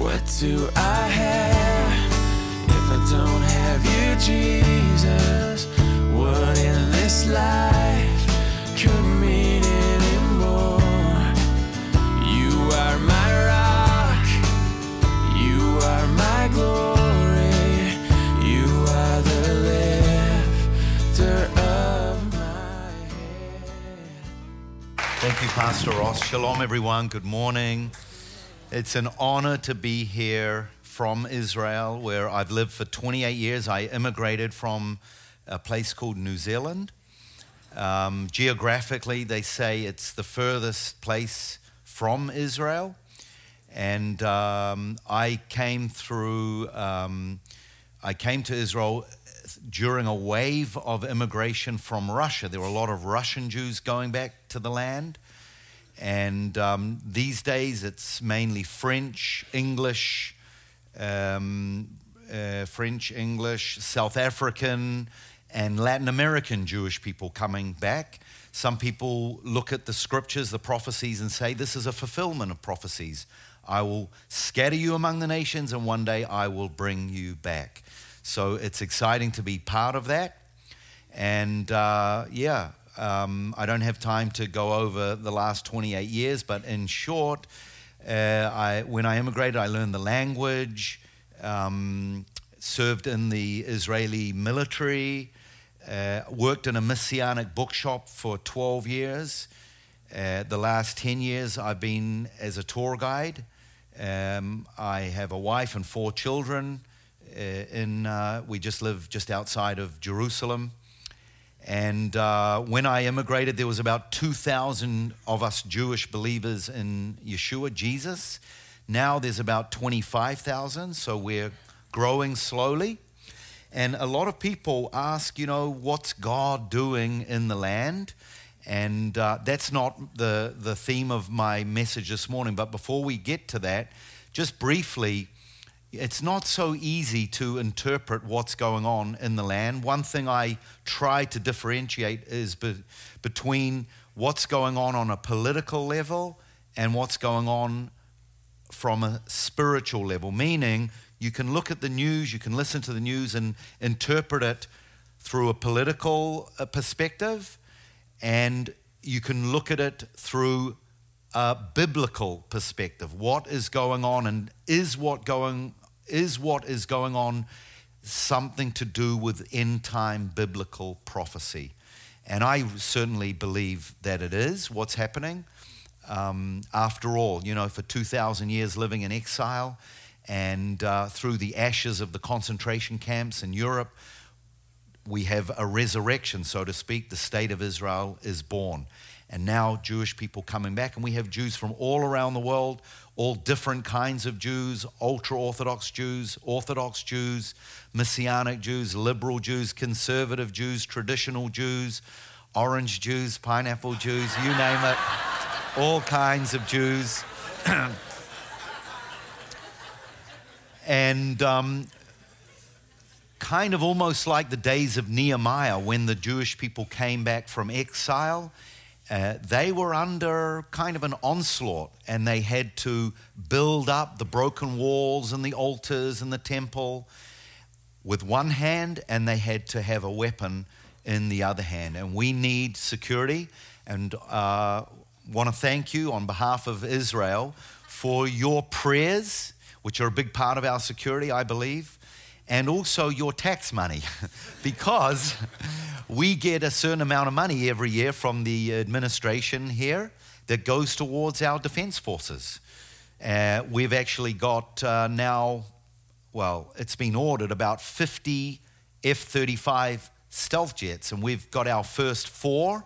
What do I have if I don't have you, Jesus? What in this life could mean anymore? You are my rock, you are my glory, you are the lifter of my head. Thank you, Pastor Ross. Shalom, everyone. Good morning. It's an honor to be here from Israel, where I've lived for 28 years. I immigrated from a place called New Zealand. Um, geographically, they say it's the furthest place from Israel. And um, I came through, um, I came to Israel during a wave of immigration from Russia. There were a lot of Russian Jews going back to the land. And um, these days it's mainly French, English, um, uh, French, English, South African, and Latin American Jewish people coming back. Some people look at the scriptures, the prophecies, and say, This is a fulfillment of prophecies. I will scatter you among the nations, and one day I will bring you back. So it's exciting to be part of that. And uh, yeah, um, I don't have time to go over the last 28 years, but in short, uh, I, when I immigrated, I learned the language, um, served in the Israeli military, uh, worked in a messianic bookshop for 12 years. Uh, the last 10 years, I've been as a tour guide. Um, I have a wife and four children. Uh, in, uh, we just live just outside of Jerusalem. And uh, when I immigrated, there was about 2,000 of us Jewish believers in Yeshua, Jesus. Now there's about 25,000, so we're growing slowly. And a lot of people ask, you know, what's God doing in the land? And uh, that's not the, the theme of my message this morning. But before we get to that, just briefly, it's not so easy to interpret what's going on in the land. One thing I try to differentiate is be, between what's going on on a political level and what's going on from a spiritual level, meaning you can look at the news, you can listen to the news and interpret it through a political uh, perspective, and you can look at it through a biblical perspective. What is going on, and is what going is what is going on something to do with end time biblical prophecy? And I certainly believe that it is what's happening. Um, after all, you know, for 2,000 years living in exile and uh, through the ashes of the concentration camps in Europe, we have a resurrection, so to speak. The state of Israel is born. And now Jewish people coming back, and we have Jews from all around the world, all different kinds of Jews ultra Orthodox Jews, Orthodox Jews, Messianic Jews, liberal Jews, conservative Jews, traditional Jews, orange Jews, pineapple Jews, you name it, all kinds of Jews. and um, kind of almost like the days of Nehemiah when the Jewish people came back from exile. Uh, they were under kind of an onslaught and they had to build up the broken walls and the altars and the temple with one hand and they had to have a weapon in the other hand. And we need security and uh, want to thank you on behalf of Israel for your prayers, which are a big part of our security, I believe and also your tax money because we get a certain amount of money every year from the administration here that goes towards our defense forces. Uh, we've actually got uh, now, well, it's been ordered about 50 F 35 stealth jets, and we've got our first four.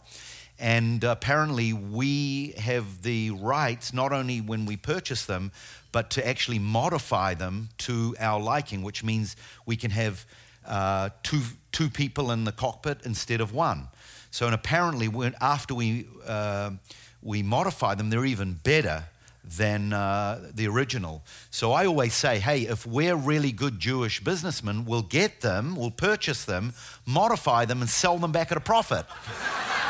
And apparently, we have the rights, not only when we purchase them, but to actually modify them to our liking, which means we can have uh, two, two people in the cockpit instead of one. So, and apparently, when, after we, uh, we modify them, they're even better than uh, the original. So I always say, hey, if we're really good Jewish businessmen, we'll get them, we'll purchase them, modify them, and sell them back at a profit.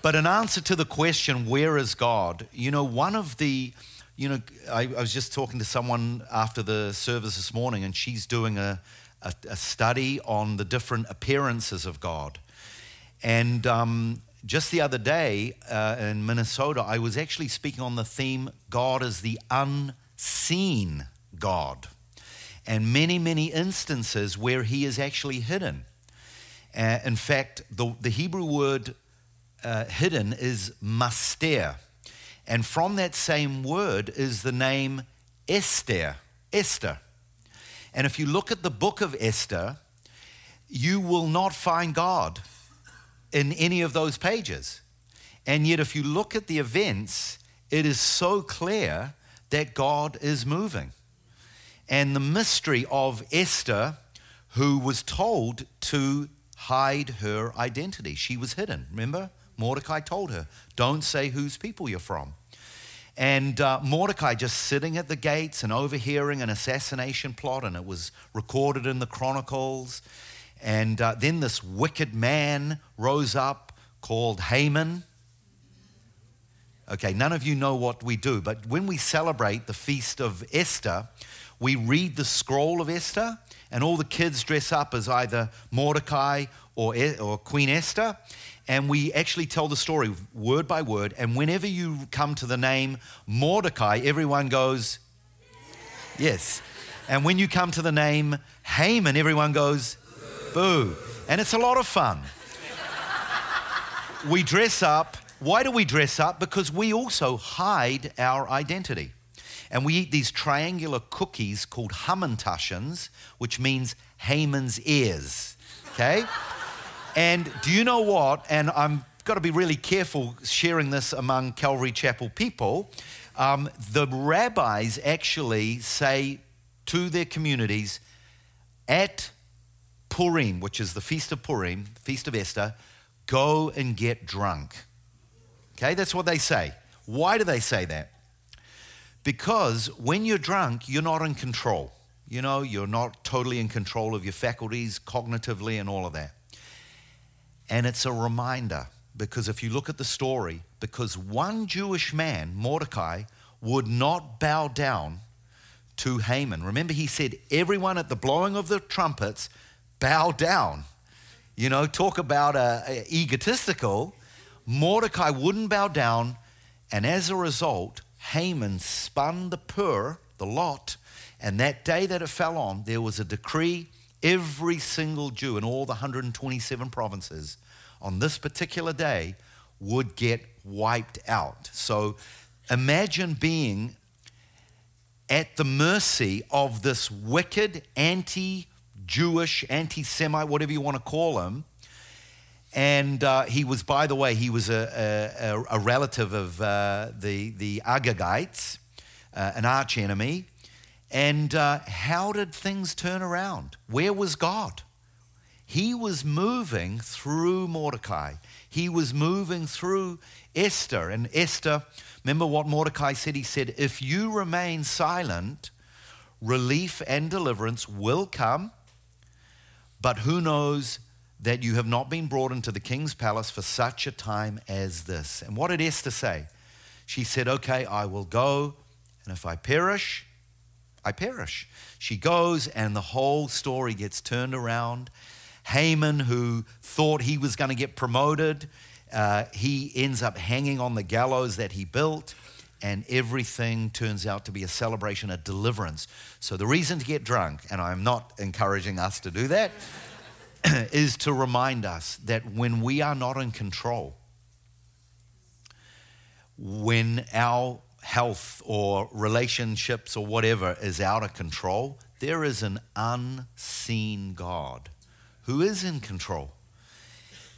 But in answer to the question, where is God? You know, one of the, you know, I, I was just talking to someone after the service this morning, and she's doing a, a, a study on the different appearances of God. And um, just the other day uh, in Minnesota, I was actually speaking on the theme God is the unseen God. And many, many instances where he is actually hidden. Uh, in fact, the, the Hebrew word uh, hidden is master. And from that same word is the name Esther. Esther. And if you look at the book of Esther, you will not find God in any of those pages. And yet, if you look at the events, it is so clear that God is moving. And the mystery of Esther, who was told to hide her identity, she was hidden. Remember? Mordecai told her, Don't say whose people you're from. And uh, Mordecai just sitting at the gates and overhearing an assassination plot, and it was recorded in the Chronicles. And uh, then this wicked man rose up called Haman. Okay, none of you know what we do, but when we celebrate the feast of Esther, we read the scroll of Esther, and all the kids dress up as either Mordecai or, or Queen Esther and we actually tell the story word by word. And whenever you come to the name Mordecai, everyone goes, Yes. And when you come to the name Haman, everyone goes, Boo. And it's a lot of fun. we dress up. Why do we dress up? Because we also hide our identity. And we eat these triangular cookies called Hamantaschens, which means Haman's ears. Okay? And do you know what? And I'm got to be really careful sharing this among Calvary Chapel people. Um, the rabbis actually say to their communities at Purim, which is the feast of Purim, feast of Esther, go and get drunk. Okay, that's what they say. Why do they say that? Because when you're drunk, you're not in control. You know, you're not totally in control of your faculties cognitively and all of that. And it's a reminder because if you look at the story, because one Jewish man, Mordecai, would not bow down to Haman. Remember, he said, Everyone at the blowing of the trumpets, bow down. You know, talk about a, egotistical. Mordecai wouldn't bow down, and as a result, Haman spun the pur, the lot, and that day that it fell on, there was a decree every single Jew in all the 127 provinces on this particular day would get wiped out. So imagine being at the mercy of this wicked, anti Jewish, anti Semite, whatever you want to call him. And uh, he was, by the way, he was a, a, a relative of uh, the, the Agagites, uh, an arch enemy. And uh, how did things turn around? Where was God? He was moving through Mordecai. He was moving through Esther. And Esther, remember what Mordecai said? He said, If you remain silent, relief and deliverance will come. But who knows that you have not been brought into the king's palace for such a time as this? And what did Esther say? She said, Okay, I will go, and if I perish, I perish. She goes, and the whole story gets turned around. Haman, who thought he was going to get promoted, uh, he ends up hanging on the gallows that he built, and everything turns out to be a celebration, a deliverance. So, the reason to get drunk, and I'm not encouraging us to do that, is to remind us that when we are not in control, when our health or relationships or whatever is out of control, there is an unseen God who is in control.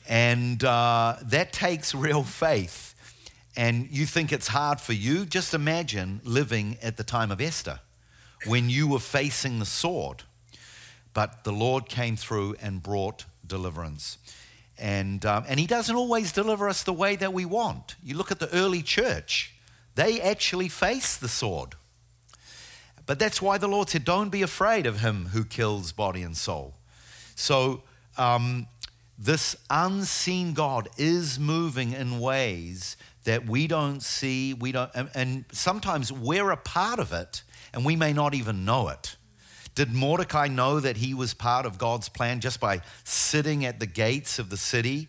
And uh, that takes real faith. And you think it's hard for you? Just imagine living at the time of Esther when you were facing the sword. But the Lord came through and brought deliverance. And, um, and He doesn't always deliver us the way that we want. You look at the early church, they actually faced the sword. But that's why the Lord said, Don't be afraid of him who kills body and soul. So um, this unseen God is moving in ways that we don't see, we don't, and, and sometimes we're a part of it and we may not even know it. Did Mordecai know that he was part of God's plan just by sitting at the gates of the city,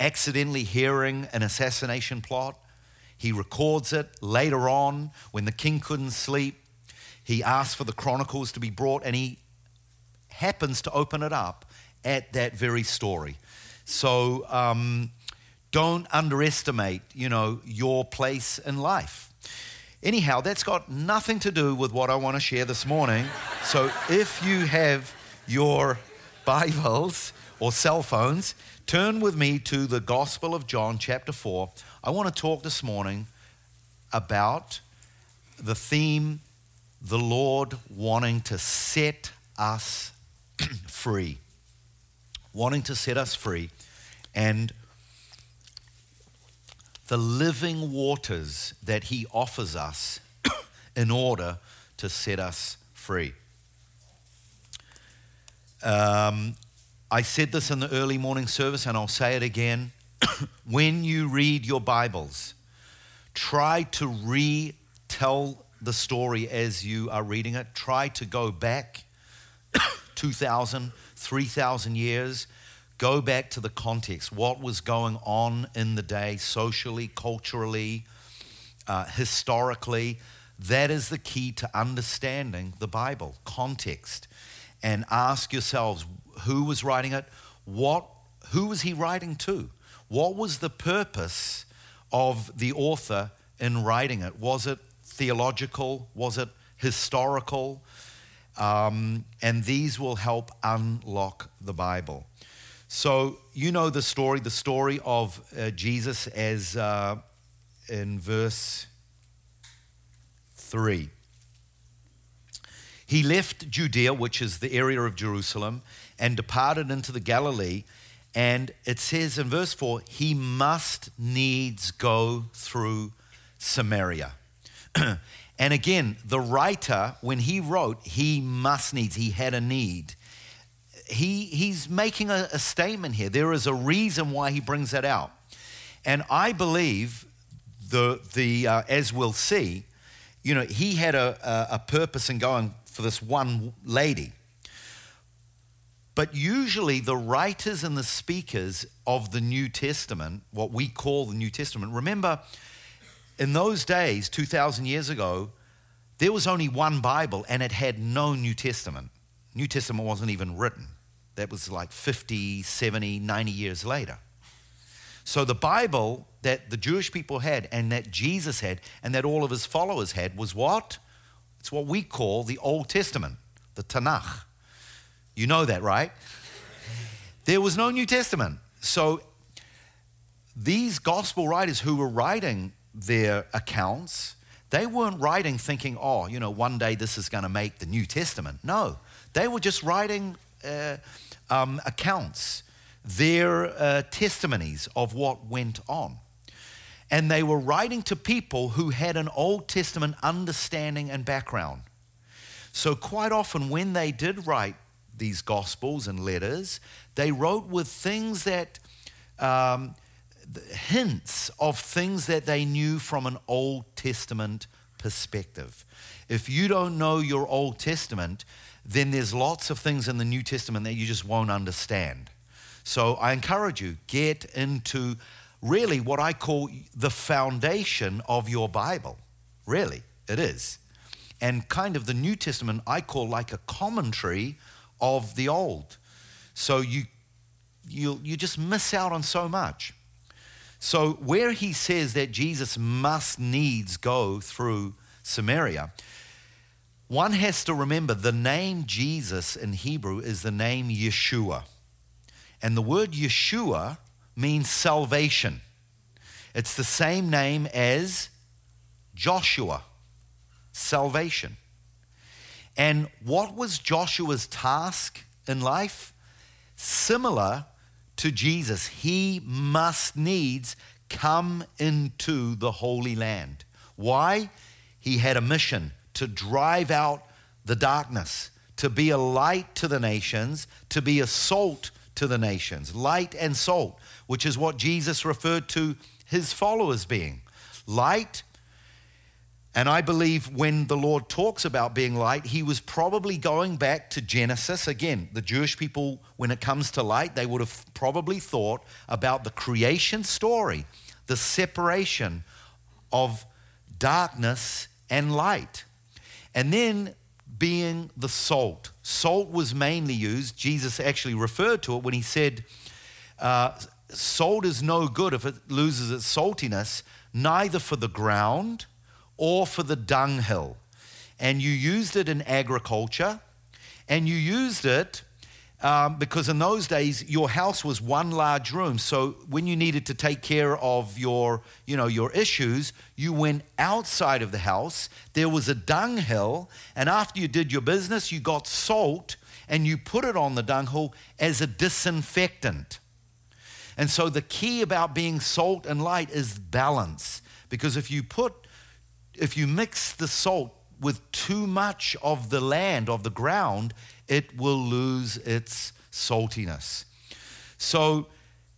accidentally hearing an assassination plot? He records it later on when the king couldn't sleep. He asks for the chronicles to be brought and he happens to open it up at that very story. So um, don't underestimate, you know, your place in life. Anyhow, that's got nothing to do with what I want to share this morning. So if you have your Bibles or cell phones, turn with me to the Gospel of John, chapter 4. I want to talk this morning about the theme the Lord wanting to set us free. Wanting to set us free. And the living waters that He offers us in order to set us free. Um, I said this in the early morning service, and I'll say it again. when you read your Bibles, try to retell the story as you are reading it. Try to go back 2,000, 3,000 years Go back to the context. What was going on in the day, socially, culturally, uh, historically? That is the key to understanding the Bible, context. And ask yourselves who was writing it? What, who was he writing to? What was the purpose of the author in writing it? Was it theological? Was it historical? Um, and these will help unlock the Bible. So, you know the story, the story of uh, Jesus as uh, in verse 3. He left Judea, which is the area of Jerusalem, and departed into the Galilee. And it says in verse 4 he must needs go through Samaria. and again, the writer, when he wrote, he must needs, he had a need he, he's making a, a statement here. There is a reason why he brings that out. And I believe, the, the, uh, as we'll see, you know, he had a, a, a purpose in going for this one lady. But usually, the writers and the speakers of the New Testament, what we call the New Testament, remember, in those days, 2,000 years ago, there was only one Bible and it had no New Testament. New Testament wasn't even written. That was like 50, 70, 90 years later. So the Bible that the Jewish people had and that Jesus had and that all of his followers had was what? It's what we call the Old Testament, the Tanakh. You know that, right? There was no New Testament. So these gospel writers who were writing their accounts, they weren't writing thinking, oh, you know, one day this is going to make the New Testament. No, they were just writing uh, um, accounts, their uh, testimonies of what went on. And they were writing to people who had an Old Testament understanding and background. So, quite often, when they did write these Gospels and letters, they wrote with things that, um, hints of things that they knew from an Old Testament perspective. If you don't know your Old Testament, then there's lots of things in the New Testament that you just won't understand. So I encourage you, get into really what I call the foundation of your Bible. Really, it is. And kind of the New Testament I call like a commentary of the Old. So you you you just miss out on so much. So where he says that Jesus must needs go through Samaria, one has to remember the name Jesus in Hebrew is the name Yeshua. And the word Yeshua means salvation. It's the same name as Joshua, salvation. And what was Joshua's task in life? Similar to Jesus. He must needs come into the Holy Land. Why? He had a mission to drive out the darkness, to be a light to the nations, to be a salt to the nations, light and salt, which is what Jesus referred to his followers being. Light, and I believe when the Lord talks about being light, he was probably going back to Genesis. Again, the Jewish people, when it comes to light, they would have probably thought about the creation story, the separation of darkness and light. And then being the salt. Salt was mainly used, Jesus actually referred to it when he said, uh, Salt is no good if it loses its saltiness, neither for the ground or for the dunghill. And you used it in agriculture, and you used it um, because in those days your house was one large room. So when you needed to take care of your, you know, your issues, you went outside of the house. There was a dunghill, and after you did your business, you got salt and you put it on the dunghill as a disinfectant. And so the key about being salt and light is balance, because if you put, if you mix the salt with too much of the land, of the ground, it will lose its saltiness. So,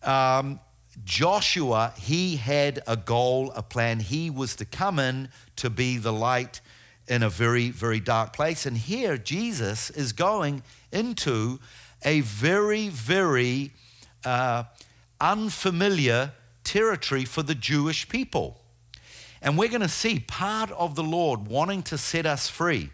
um, Joshua, he had a goal, a plan. He was to come in to be the light in a very, very dark place. And here, Jesus is going into a very, very uh, unfamiliar territory for the Jewish people. And we're going to see part of the Lord wanting to set us free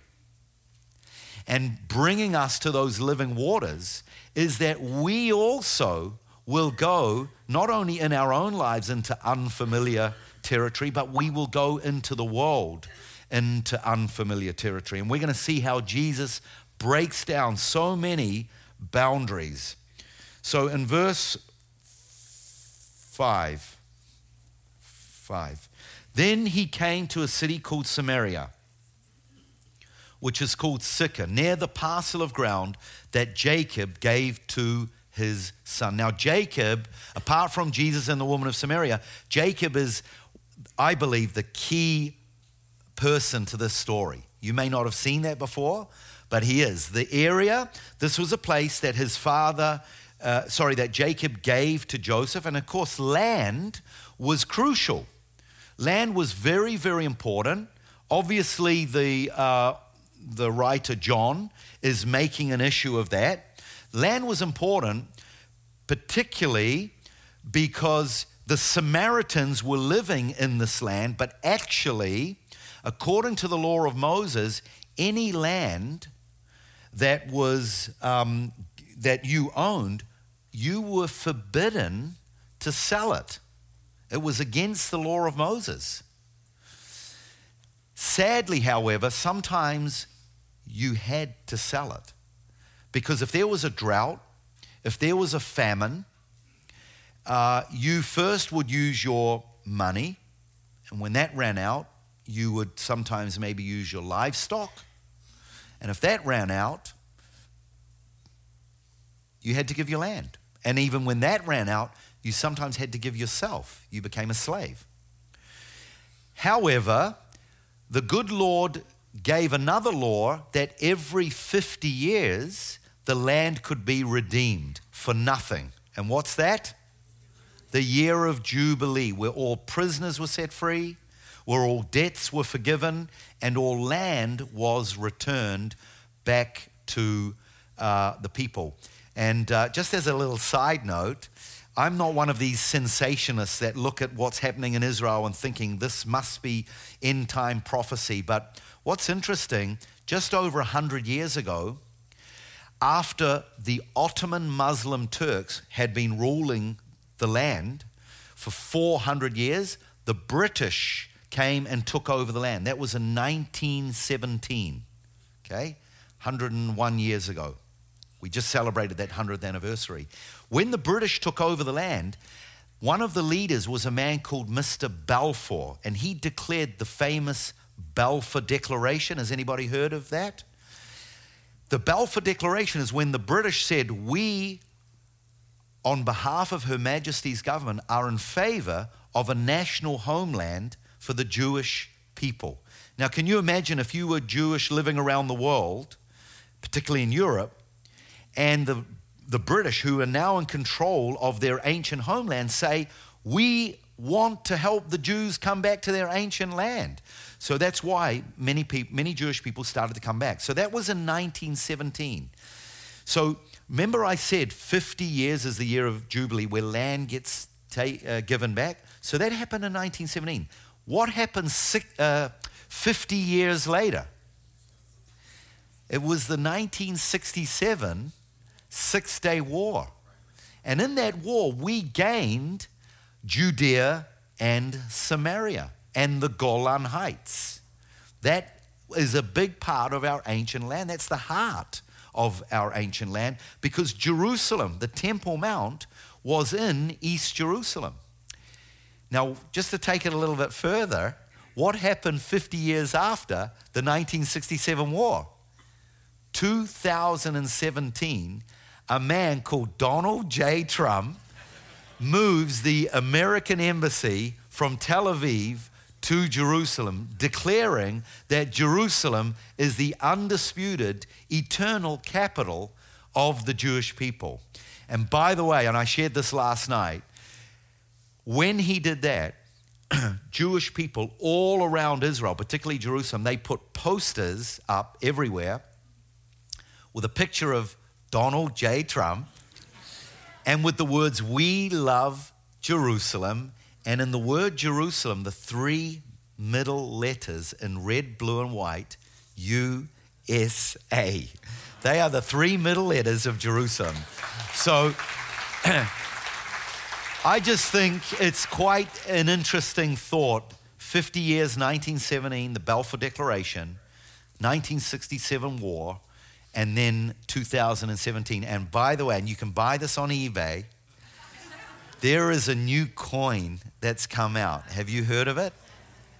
and bringing us to those living waters is that we also will go not only in our own lives into unfamiliar territory, but we will go into the world into unfamiliar territory. And we're going to see how Jesus breaks down so many boundaries. So in verse 5, 5, then he came to a city called Samaria which is called Sychar, near the parcel of ground that Jacob gave to his son. Now, Jacob, apart from Jesus and the woman of Samaria, Jacob is, I believe, the key person to this story. You may not have seen that before, but he is. The area, this was a place that his father, uh, sorry, that Jacob gave to Joseph. And of course, land was crucial. Land was very, very important. Obviously, the uh, the writer John is making an issue of that. Land was important, particularly because the Samaritans were living in this land, but actually, according to the law of Moses, any land that was um, that you owned, you were forbidden to sell it. It was against the law of Moses. Sadly, however, sometimes you had to sell it. Because if there was a drought, if there was a famine, uh, you first would use your money, and when that ran out, you would sometimes maybe use your livestock. And if that ran out, you had to give your land. And even when that ran out, you sometimes had to give yourself. You became a slave. However, the good Lord gave another law that every 50 years the land could be redeemed for nothing. And what's that? The year of Jubilee, where all prisoners were set free, where all debts were forgiven, and all land was returned back to uh, the people. And uh, just as a little side note, I'm not one of these sensationists that look at what's happening in Israel and thinking this must be end time prophecy. But what's interesting, just over 100 years ago, after the Ottoman Muslim Turks had been ruling the land for 400 years, the British came and took over the land. That was in 1917, okay? 101 years ago. We just celebrated that 100th anniversary. When the British took over the land, one of the leaders was a man called Mr. Balfour, and he declared the famous Balfour Declaration. Has anybody heard of that? The Balfour Declaration is when the British said, We, on behalf of Her Majesty's government, are in favor of a national homeland for the Jewish people. Now, can you imagine if you were Jewish living around the world, particularly in Europe, and the the British, who are now in control of their ancient homeland, say, We want to help the Jews come back to their ancient land. So that's why many, people, many Jewish people started to come back. So that was in 1917. So remember, I said 50 years is the year of Jubilee where land gets ta- uh, given back? So that happened in 1917. What happened six, uh, 50 years later? It was the 1967 Six Day War. And in that war, we gained Judea and Samaria and the Golan Heights. That is a big part of our ancient land. That's the heart of our ancient land because Jerusalem, the Temple Mount, was in East Jerusalem. Now, just to take it a little bit further, what happened 50 years after the 1967 war? 2017, a man called Donald J. Trump moves the American embassy from Tel Aviv to Jerusalem, declaring that Jerusalem is the undisputed, eternal capital of the Jewish people. And by the way, and I shared this last night, when he did that, Jewish people all around Israel, particularly Jerusalem, they put posters up everywhere with a picture of Donald J. Trump and with the words, We love Jerusalem. And in the word Jerusalem, the three middle letters in red, blue, and white, USA. They are the three middle letters of Jerusalem. So I just think it's quite an interesting thought. 50 years, 1917, the Balfour Declaration, 1967 war, and then 2017. And by the way, and you can buy this on eBay, there is a new coin that's come out. Have you heard of it?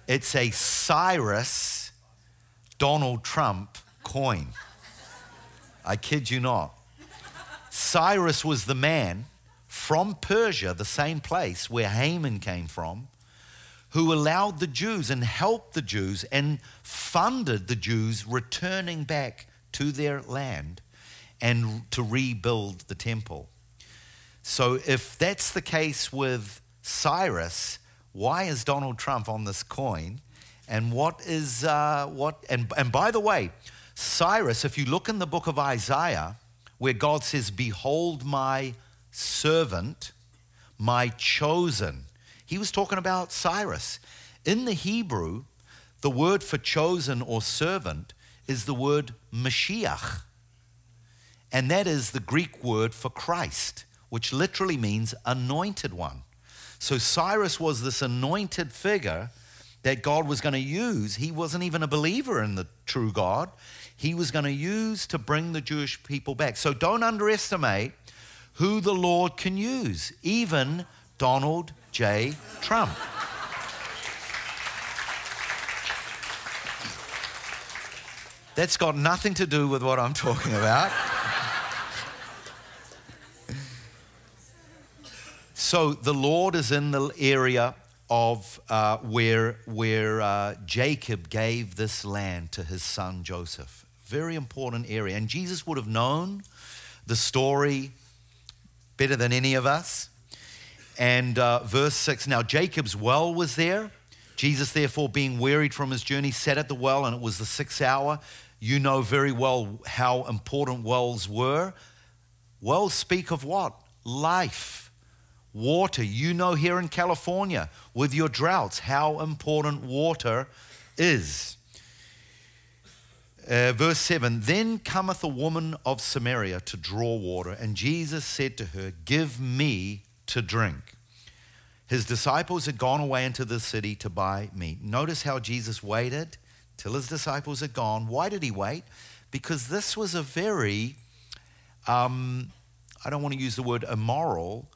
It's a Cyrus Donald Trump coin. I kid you not. Cyrus was the man from Persia, the same place where Haman came from, who allowed the Jews and helped the Jews and funded the Jews returning back to their land and to rebuild the temple. So, if that's the case with Cyrus, why is Donald Trump on this coin? And what is uh, what? And, and by the way, Cyrus, if you look in the book of Isaiah, where God says, Behold my servant, my chosen, he was talking about Cyrus. In the Hebrew, the word for chosen or servant is the word Mashiach. And that is the Greek word for Christ, which literally means anointed one. So Cyrus was this anointed figure that God was going to use. He wasn't even a believer in the true God. He was going to use to bring the Jewish people back. So don't underestimate who the Lord can use, even Donald J. Trump. That's got nothing to do with what I'm talking about. So the Lord is in the area of uh, where, where uh, Jacob gave this land to his son Joseph. Very important area. And Jesus would have known the story better than any of us. And uh, verse 6 Now Jacob's well was there. Jesus, therefore, being wearied from his journey, sat at the well, and it was the sixth hour. You know very well how important wells were. Wells speak of what? Life, water. You know here in California with your droughts how important water is. Uh, verse 7 Then cometh a woman of Samaria to draw water, and Jesus said to her, Give me to drink. His disciples had gone away into the city to buy meat. Notice how Jesus waited till his disciples had gone. Why did he wait? Because this was a very, um, I don't want to use the word immoral,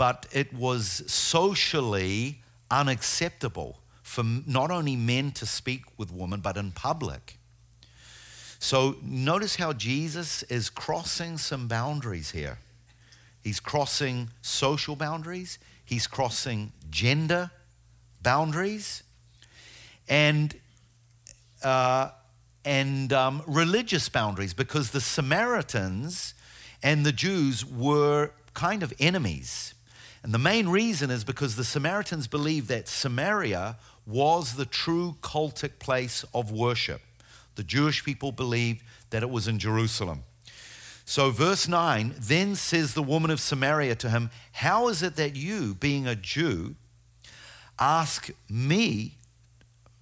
but it was socially unacceptable for not only men to speak with women, but in public. So notice how Jesus is crossing some boundaries here. He's crossing social boundaries, he's crossing gender boundaries. And uh, and um, religious boundaries because the Samaritans and the Jews were kind of enemies. And the main reason is because the Samaritans believed that Samaria was the true cultic place of worship. The Jewish people believed that it was in Jerusalem. So, verse 9 then says the woman of Samaria to him, How is it that you, being a Jew, ask me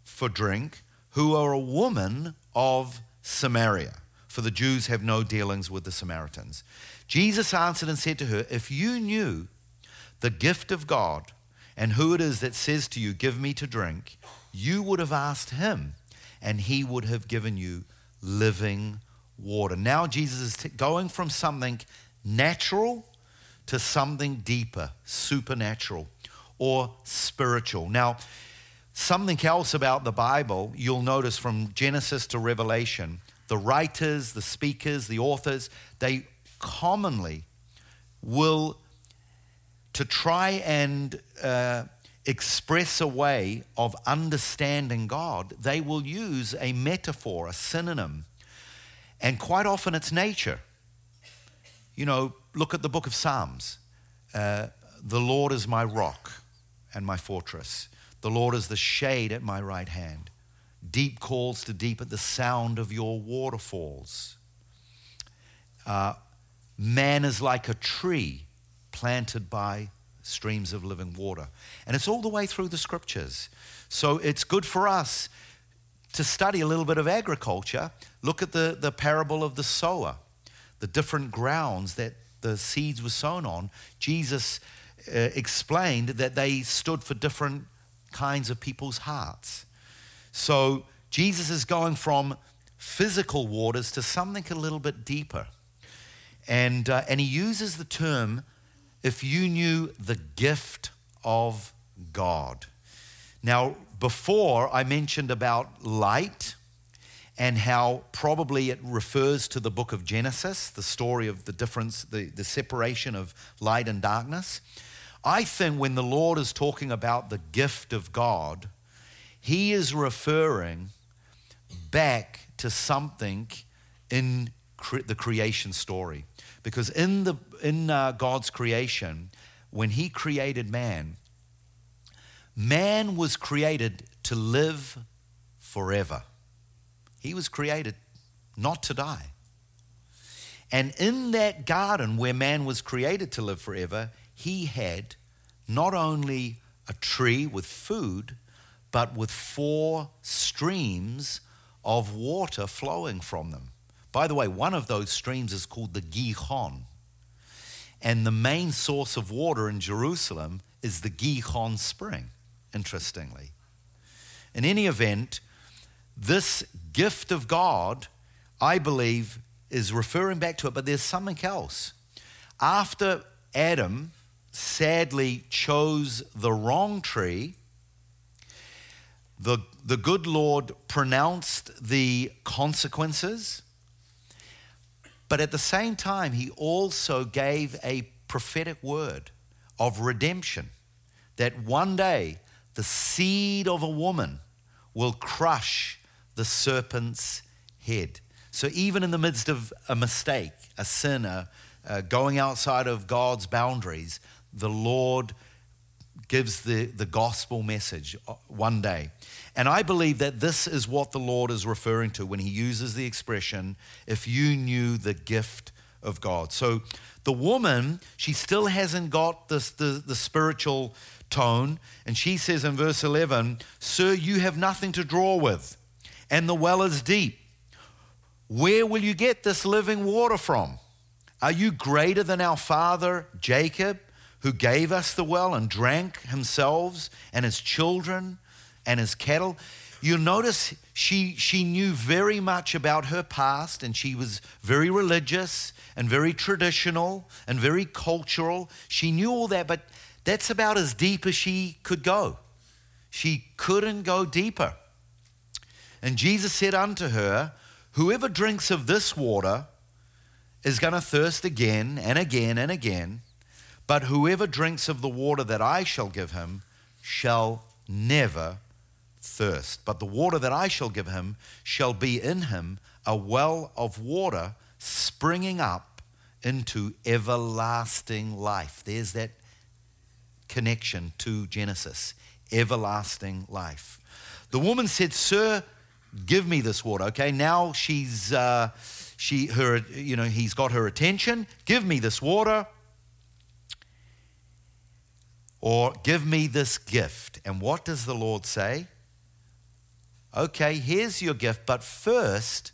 for drink, who are a woman of Samaria? For the Jews have no dealings with the Samaritans. Jesus answered and said to her, If you knew the gift of God and who it is that says to you, Give me to drink, you would have asked him, and he would have given you living water. Now Jesus is t- going from something natural to something deeper, supernatural, or spiritual. Now, something else about the Bible, you'll notice from Genesis to Revelation, the writers, the speakers, the authors, they commonly will, to try and uh, express a way of understanding God, they will use a metaphor, a synonym and quite often it's nature. You know, look at the book of Psalms. Uh, the Lord is my rock and my fortress. The Lord is the shade at my right hand. Deep calls to deep at the sound of your waterfalls. Uh, man is like a tree planted by streams of living water. And it's all the way through the scriptures. So it's good for us to study a little bit of agriculture, look at the, the parable of the sower, the different grounds that the seeds were sown on. Jesus uh, explained that they stood for different kinds of people's hearts. So Jesus is going from physical waters to something a little bit deeper. And, uh, and he uses the term, if you knew the gift of God. Now, before I mentioned about light and how probably it refers to the book of Genesis, the story of the difference, the, the separation of light and darkness. I think when the Lord is talking about the gift of God, he is referring back to something in cre- the creation story. Because in, the, in uh, God's creation, when he created man, Man was created to live forever. He was created not to die. And in that garden where man was created to live forever, he had not only a tree with food, but with four streams of water flowing from them. By the way, one of those streams is called the Gihon. And the main source of water in Jerusalem is the Gihon spring interestingly. In any event, this gift of God, I believe, is referring back to it, but there's something else. After Adam sadly chose the wrong tree, the, the good Lord pronounced the consequences, but at the same time, he also gave a prophetic word of redemption that one day the seed of a woman will crush the serpent's head. So, even in the midst of a mistake, a sinner, uh, going outside of God's boundaries, the Lord gives the, the gospel message uh, one day. And I believe that this is what the Lord is referring to when he uses the expression, if you knew the gift of God. So the woman, she still hasn't got this, the, the spiritual tone. And she says in verse 11, Sir, you have nothing to draw with, and the well is deep. Where will you get this living water from? Are you greater than our father Jacob, who gave us the well and drank himself and his children and his cattle? You'll notice she, she knew very much about her past and she was very religious and very traditional and very cultural. She knew all that, but that's about as deep as she could go. She couldn't go deeper. And Jesus said unto her, Whoever drinks of this water is going to thirst again and again and again, but whoever drinks of the water that I shall give him shall never thirst. But the water that I shall give him shall be in him a well of water springing up into everlasting life. There's that connection to Genesis everlasting life. The woman said, Sir, give me this water. Okay, now she's, uh, she, her, you know, he's got her attention. Give me this water. Or give me this gift. And what does the Lord say? Okay, here's your gift, but first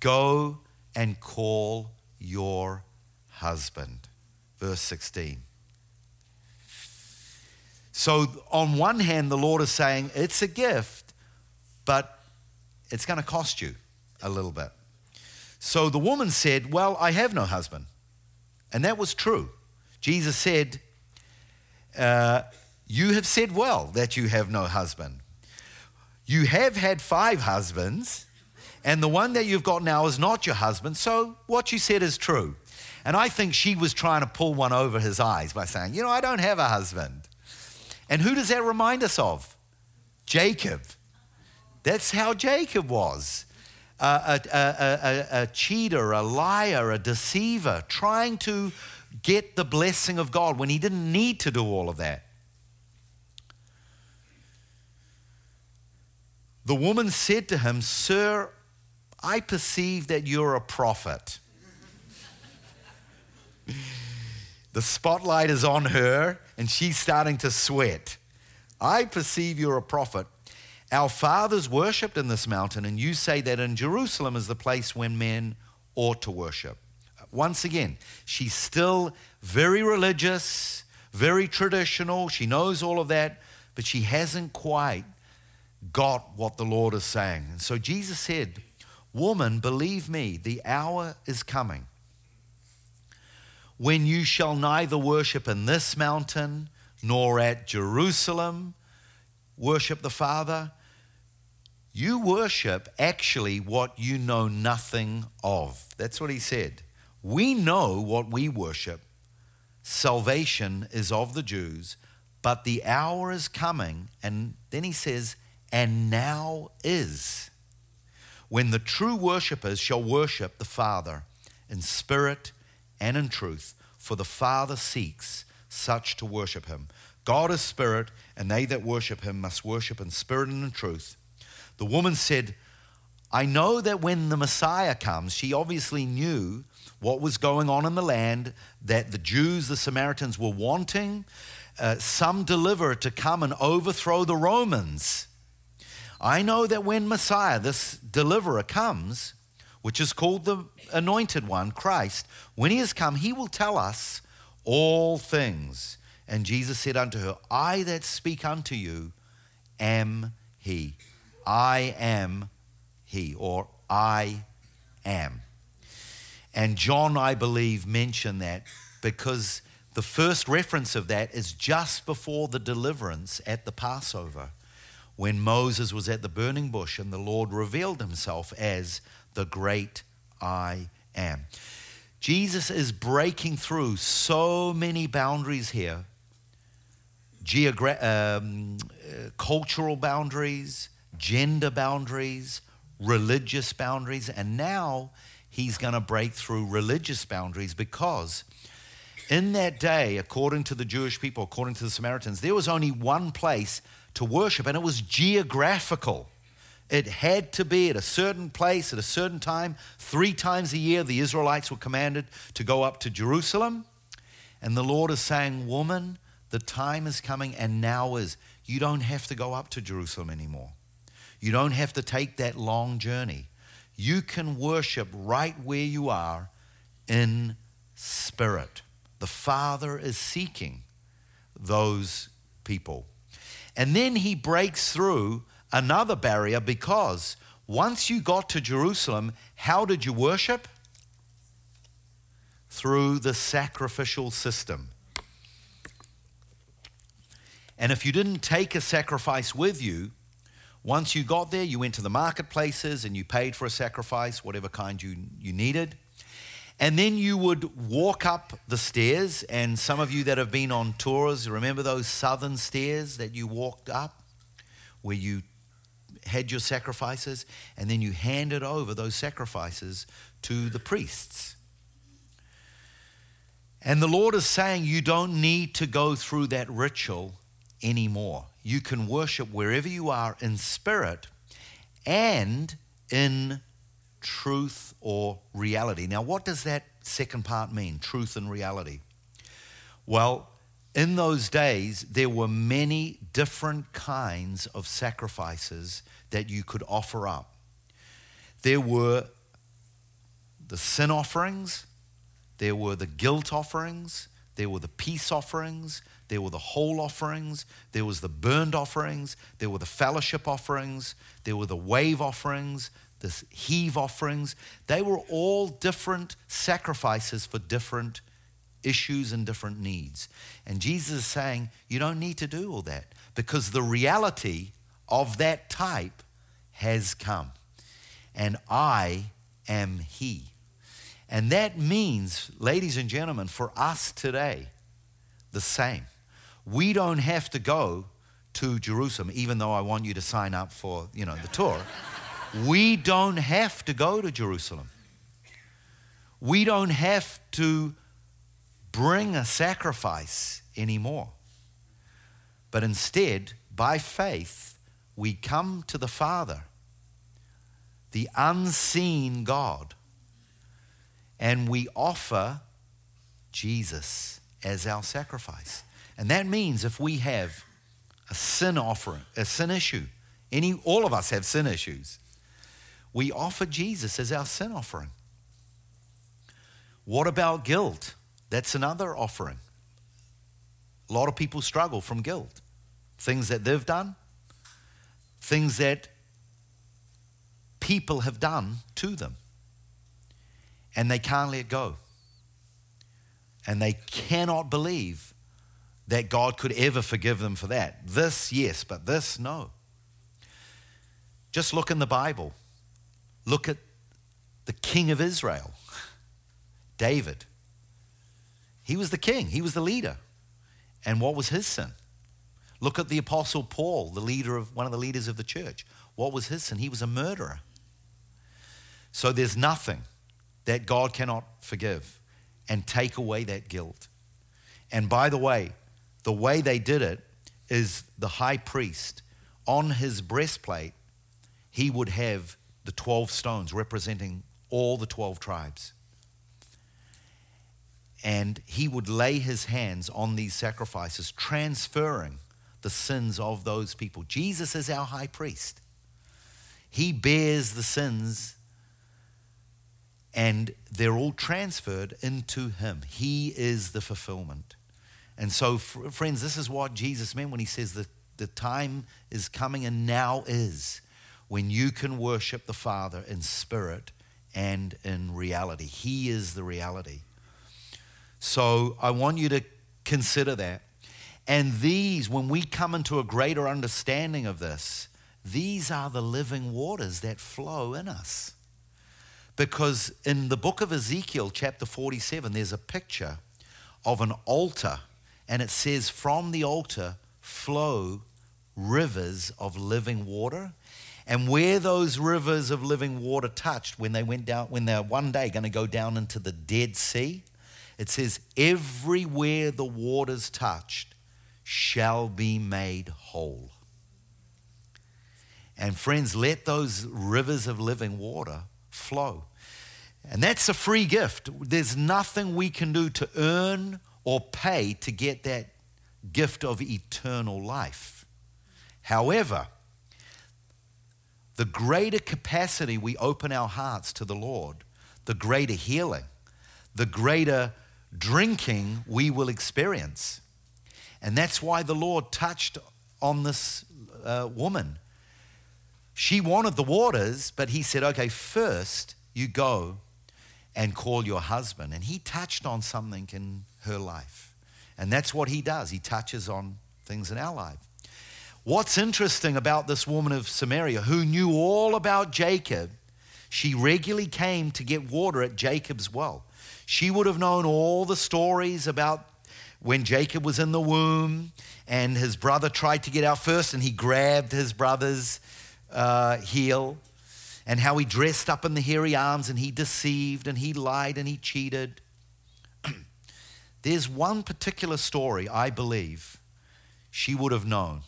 go and call your husband. Verse 16. So, on one hand, the Lord is saying it's a gift, but it's going to cost you a little bit. So the woman said, Well, I have no husband. And that was true. Jesus said, uh, You have said well that you have no husband. You have had five husbands, and the one that you've got now is not your husband, so what you said is true. And I think she was trying to pull one over his eyes by saying, You know, I don't have a husband. And who does that remind us of? Jacob. That's how Jacob was. a, a, a, a, cheater, a liar, a deceiver, trying to get the blessing of God when he didn't need to do all of that. The woman said to him, Sir, I perceive that you're a prophet. the spotlight is on her, and she's starting to sweat. I perceive you're a prophet. Our fathers worshipped in this mountain, and you say that in Jerusalem is the place when men ought to worship. Once again, she's still very religious, very traditional. She knows all of that, but she hasn't quite got what the Lord is saying. And so Jesus said, Woman, believe me, the hour is coming when you shall neither worship in this mountain nor at Jerusalem worship the Father. You worship actually what you know nothing of. That's what he said. We know what we worship. Salvation is of the Jews, but the hour is coming. And then he says, and now is, when the true worshippers shall worship the Father in spirit and in truth, for the Father seeks such to worship him. God is spirit, and they that worship him must worship in spirit and in truth. The woman said, I know that when the Messiah comes, she obviously knew what was going on in the land, that the Jews, the Samaritans, were wanting uh, some deliverer to come and overthrow the Romans. I know that when Messiah, this deliverer, comes, which is called the anointed one, Christ, when he has come, he will tell us all things. And Jesus said unto her, I that speak unto you am he. I am he, or I am. And John, I believe, mentioned that because the first reference of that is just before the deliverance at the Passover, when Moses was at the burning bush and the Lord revealed himself as the great I am. Jesus is breaking through so many boundaries here geogra- um, uh, cultural boundaries, gender boundaries, religious boundaries, and now he's going to break through religious boundaries because in that day, according to the Jewish people, according to the Samaritans, there was only one place to worship, and it was geographical. It had to be at a certain place at a certain time. Three times a year, the Israelites were commanded to go up to Jerusalem. And the Lord is saying, Woman, the time is coming, and now is. You don't have to go up to Jerusalem anymore. You don't have to take that long journey. You can worship right where you are in spirit. The Father is seeking those people. And then he breaks through another barrier because once you got to Jerusalem, how did you worship? Through the sacrificial system. And if you didn't take a sacrifice with you, once you got there, you went to the marketplaces and you paid for a sacrifice, whatever kind you, you needed. And then you would walk up the stairs. And some of you that have been on tours, remember those southern stairs that you walked up where you had your sacrifices and then you handed over those sacrifices to the priests. And the Lord is saying you don't need to go through that ritual anymore. You can worship wherever you are in spirit and in truth or reality. Now, what does that second part mean, truth and reality? Well, in those days, there were many different kinds of sacrifices that you could offer up. There were the sin offerings, there were the guilt offerings, there were the peace offerings, there were the whole offerings, there was the burned offerings, there were the fellowship offerings, there were the wave offerings, the heave offerings. They were all different sacrifices for different issues and different needs. And Jesus is saying, you don't need to do all that because the reality of that type has come. And I am He. And that means, ladies and gentlemen, for us today, the same. We don't have to go to Jerusalem, even though I want you to sign up for, you know, the tour. we don't have to go to Jerusalem. We don't have to bring a sacrifice anymore. But instead, by faith, we come to the Father, the unseen God, and we offer Jesus as our sacrifice. And that means if we have a sin offering, a sin issue, any all of us have sin issues. We offer Jesus as our sin offering. What about guilt? That's another offering. A lot of people struggle from guilt. Things that they've done, things that people have done to them. And they can't let go. And they cannot believe that God could ever forgive them for that. This, yes, but this, no. Just look in the Bible. Look at the king of Israel, David. He was the king, he was the leader. And what was his sin? Look at the apostle Paul, the leader of one of the leaders of the church. What was his sin? He was a murderer. So there's nothing that God cannot forgive and take away that guilt. And by the way, the way they did it is the high priest on his breastplate, he would have the 12 stones representing all the 12 tribes and he would lay his hands on these sacrifices, transferring the sins of those people. Jesus is our high priest. He bears the sins, and they're all transferred into him. He is the fulfillment. And so, friends, this is what Jesus meant when he says that the time is coming and now is when you can worship the Father in spirit and in reality. He is the reality. So I want you to consider that. And these, when we come into a greater understanding of this, these are the living waters that flow in us. Because in the book of Ezekiel, chapter 47, there's a picture of an altar, and it says, From the altar flow rivers of living water. And where those rivers of living water touched, when they went down, when they're one day going to go down into the Dead Sea, it says, Everywhere the waters touched shall be made whole. And friends, let those rivers of living water flow. And that's a free gift. There's nothing we can do to earn or pay to get that gift of eternal life. However, the greater capacity we open our hearts to the Lord, the greater healing, the greater drinking we will experience. And that's why the Lord touched on this uh, woman. She wanted the waters, but he said, okay, first you go and call your husband. And he touched on something in her life. And that's what he does. He touches on things in our life. What's interesting about this woman of Samaria who knew all about Jacob, she regularly came to get water at Jacob's well. She would have known all the stories about when Jacob was in the womb and his brother tried to get out first and he grabbed his brother's uh, heel and how he dressed up in the hairy arms and he deceived and he lied and he cheated. There's one particular story I believe she would have known.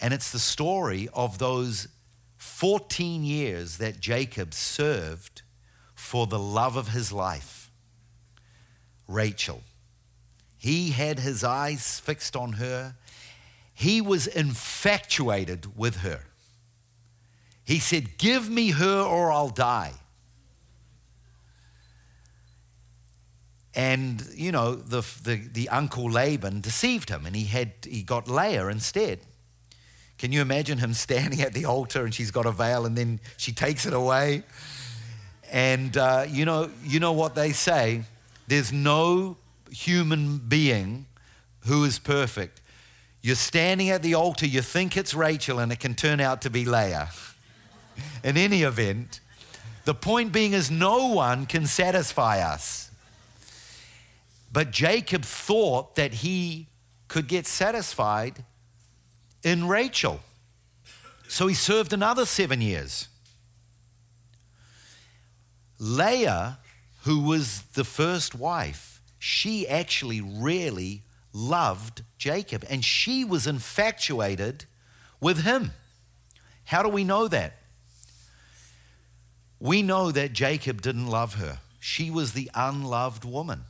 And it's the story of those 14 years that Jacob served for the love of his life, Rachel. He had his eyes fixed on her. He was infatuated with her. He said, Give me her or I'll die. And, you know, the, the, the, uncle Laban deceived him and he, had, he got Leah instead. Can you imagine him standing at the altar and she's got a veil and then she takes it away? And uh, you, know, you know what they say there's no human being who is perfect. You're standing at the altar, you think it's Rachel, and it can turn out to be Leah. In any event, the point being is no one can satisfy us. But Jacob thought that he could get satisfied in Rachel. So he served another seven years. Leah, who was the first wife, she actually really loved Jacob and she was infatuated with him. How do we know that? We know that Jacob didn't love her. She was the unloved woman.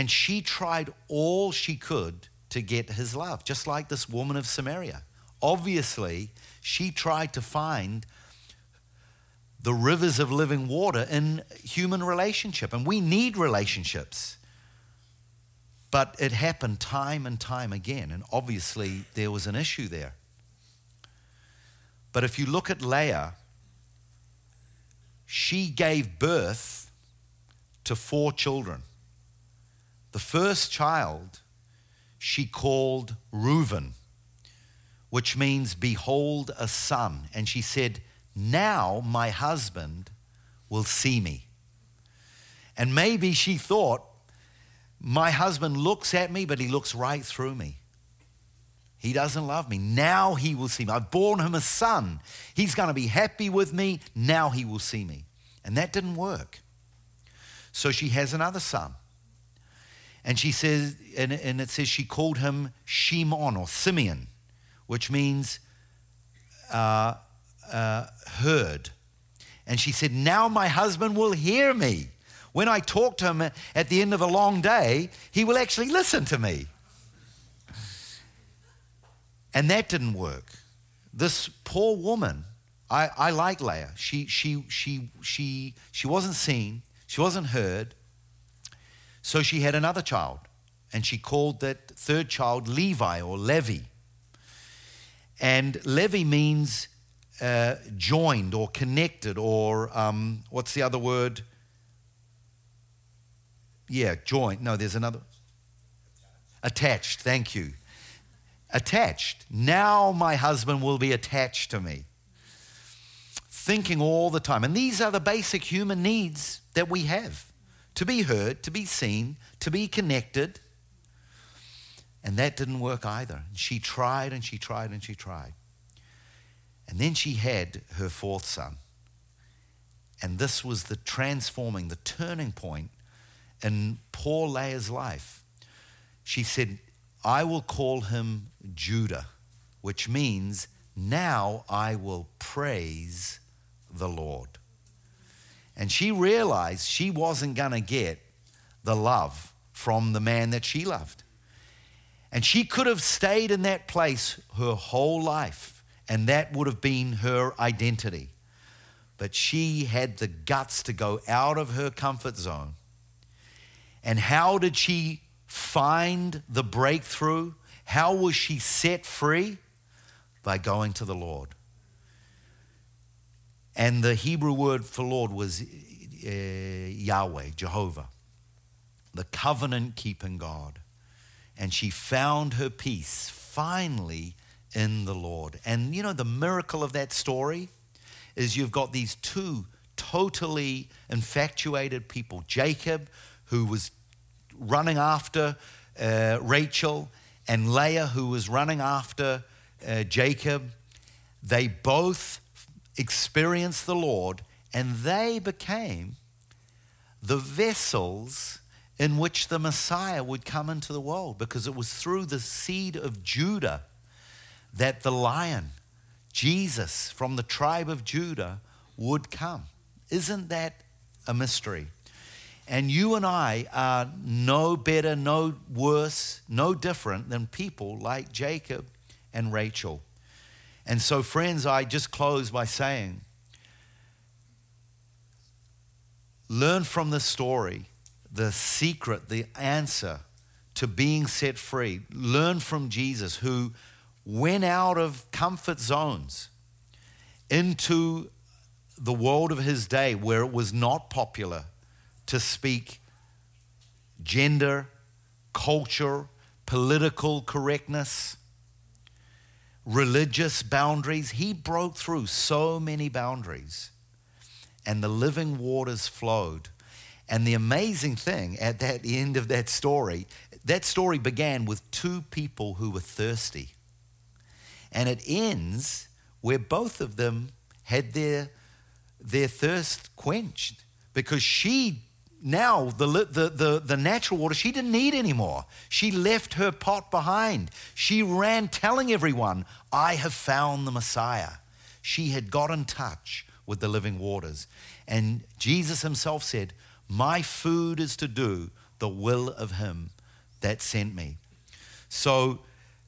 And she tried all she could to get his love, just like this woman of Samaria. Obviously, she tried to find the rivers of living water in human relationship. And we need relationships. But it happened time and time again. And obviously, there was an issue there. But if you look at Leah, she gave birth to four children. The first child she called Reuben, which means, Behold a son. And she said, Now my husband will see me. And maybe she thought, My husband looks at me, but he looks right through me. He doesn't love me. Now he will see me. I've born him a son. He's going to be happy with me. Now he will see me. And that didn't work. So she has another son. And she says, and, and it says she called him Shimon or Simeon, which means uh, uh, heard. And she said, Now my husband will hear me. When I talk to him at the end of a long day, he will actually listen to me. And that didn't work. This poor woman, I, I like Leah. She, she, she, she, she wasn't seen, she wasn't heard. So she had another child, and she called that third child Levi or Levi. And Levi means uh, joined or connected, or um, what's the other word? Yeah, joined. No, there's another. Attached, thank you. Attached. Now my husband will be attached to me. Thinking all the time. And these are the basic human needs that we have to be heard, to be seen, to be connected. And that didn't work either. She tried and she tried and she tried. And then she had her fourth son. And this was the transforming, the turning point in poor Leah's life. She said, I will call him Judah, which means now I will praise the Lord. And she realized she wasn't going to get the love from the man that she loved. And she could have stayed in that place her whole life, and that would have been her identity. But she had the guts to go out of her comfort zone. And how did she find the breakthrough? How was she set free? By going to the Lord. And the Hebrew word for Lord was uh, Yahweh, Jehovah, the covenant keeping God. And she found her peace finally in the Lord. And you know, the miracle of that story is you've got these two totally infatuated people Jacob, who was running after uh, Rachel, and Leah, who was running after uh, Jacob. They both experienced the Lord, and they became the vessels in which the Messiah would come into the world because it was through the seed of Judah that the lion, Jesus from the tribe of Judah, would come. Isn't that a mystery? And you and I are no better, no worse, no different than people like Jacob and Rachel. And so, friends, I just close by saying learn from this story the secret, the answer to being set free. Learn from Jesus, who went out of comfort zones into the world of his day where it was not popular to speak gender, culture, political correctness, religious boundaries. He broke through so many boundaries, and the living waters flowed and the amazing thing at that end of that story, that story began with two people who were thirsty. And it ends where both of them had their, their thirst quenched because she now the, the, the, the natural water she didn't need anymore. She left her pot behind. She ran telling everyone i have found the messiah. She had got in touch with the living waters. And jesus himself said my food is to do the will of Him that sent me. So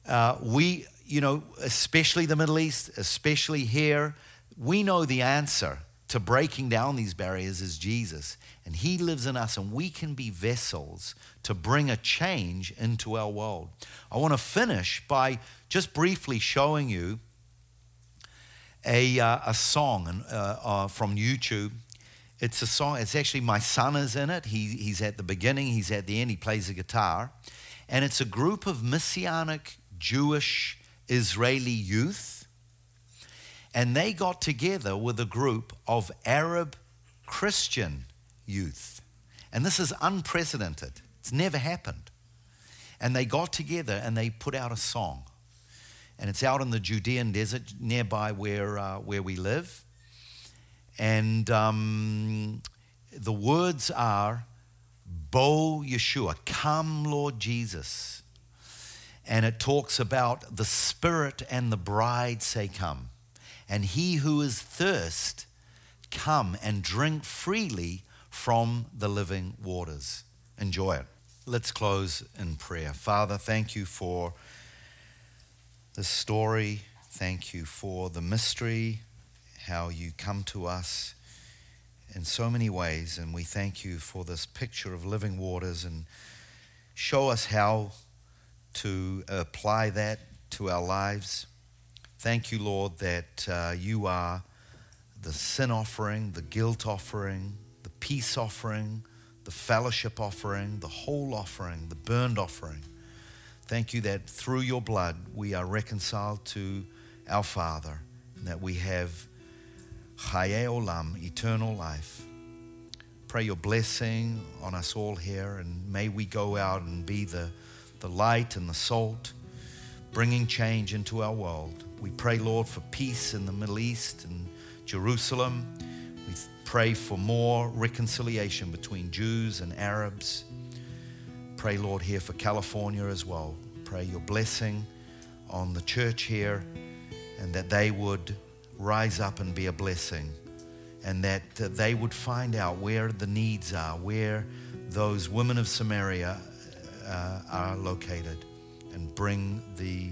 uh, we, you know, especially the Middle East, especially here, we know the answer to breaking down these barriers is Jesus. And He lives in us, and we can be vessels to bring a change into our world. I want to finish by just briefly showing you a, uh, a song uh, uh, from YouTube it's a song, it's actually my son is in it. He, he's at the beginning, he's at the end, he plays the guitar. And it's a group of Messianic Jewish Israeli youth. And they got together with a group of Arab Christian youth. And this is unprecedented, it's never happened. And they got together and they put out a song. And it's out in the Judean desert nearby where, uh, where we live. And um, the words are, Bo Yeshua, come, Lord Jesus. And it talks about the Spirit and the bride say, Come. And he who is thirst, come and drink freely from the living waters. Enjoy it. Let's close in prayer. Father, thank you for the story. Thank you for the mystery how you come to us in so many ways. And we thank you for this picture of living waters and show us how to apply that to our lives. Thank you, Lord, that uh, you are the sin offering, the guilt offering, the peace offering, the fellowship offering, the whole offering, the burned offering. Thank you that through your blood we are reconciled to our Father, and that we have Chaye Olam, eternal life. Pray your blessing on us all here, and may we go out and be the, the light and the salt, bringing change into our world. We pray, Lord, for peace in the Middle East and Jerusalem. We pray for more reconciliation between Jews and Arabs. Pray, Lord, here for California as well. Pray your blessing on the church here and that they would rise up and be a blessing. And that they would find out where the needs are, where those women of Samaria uh, are located, and bring the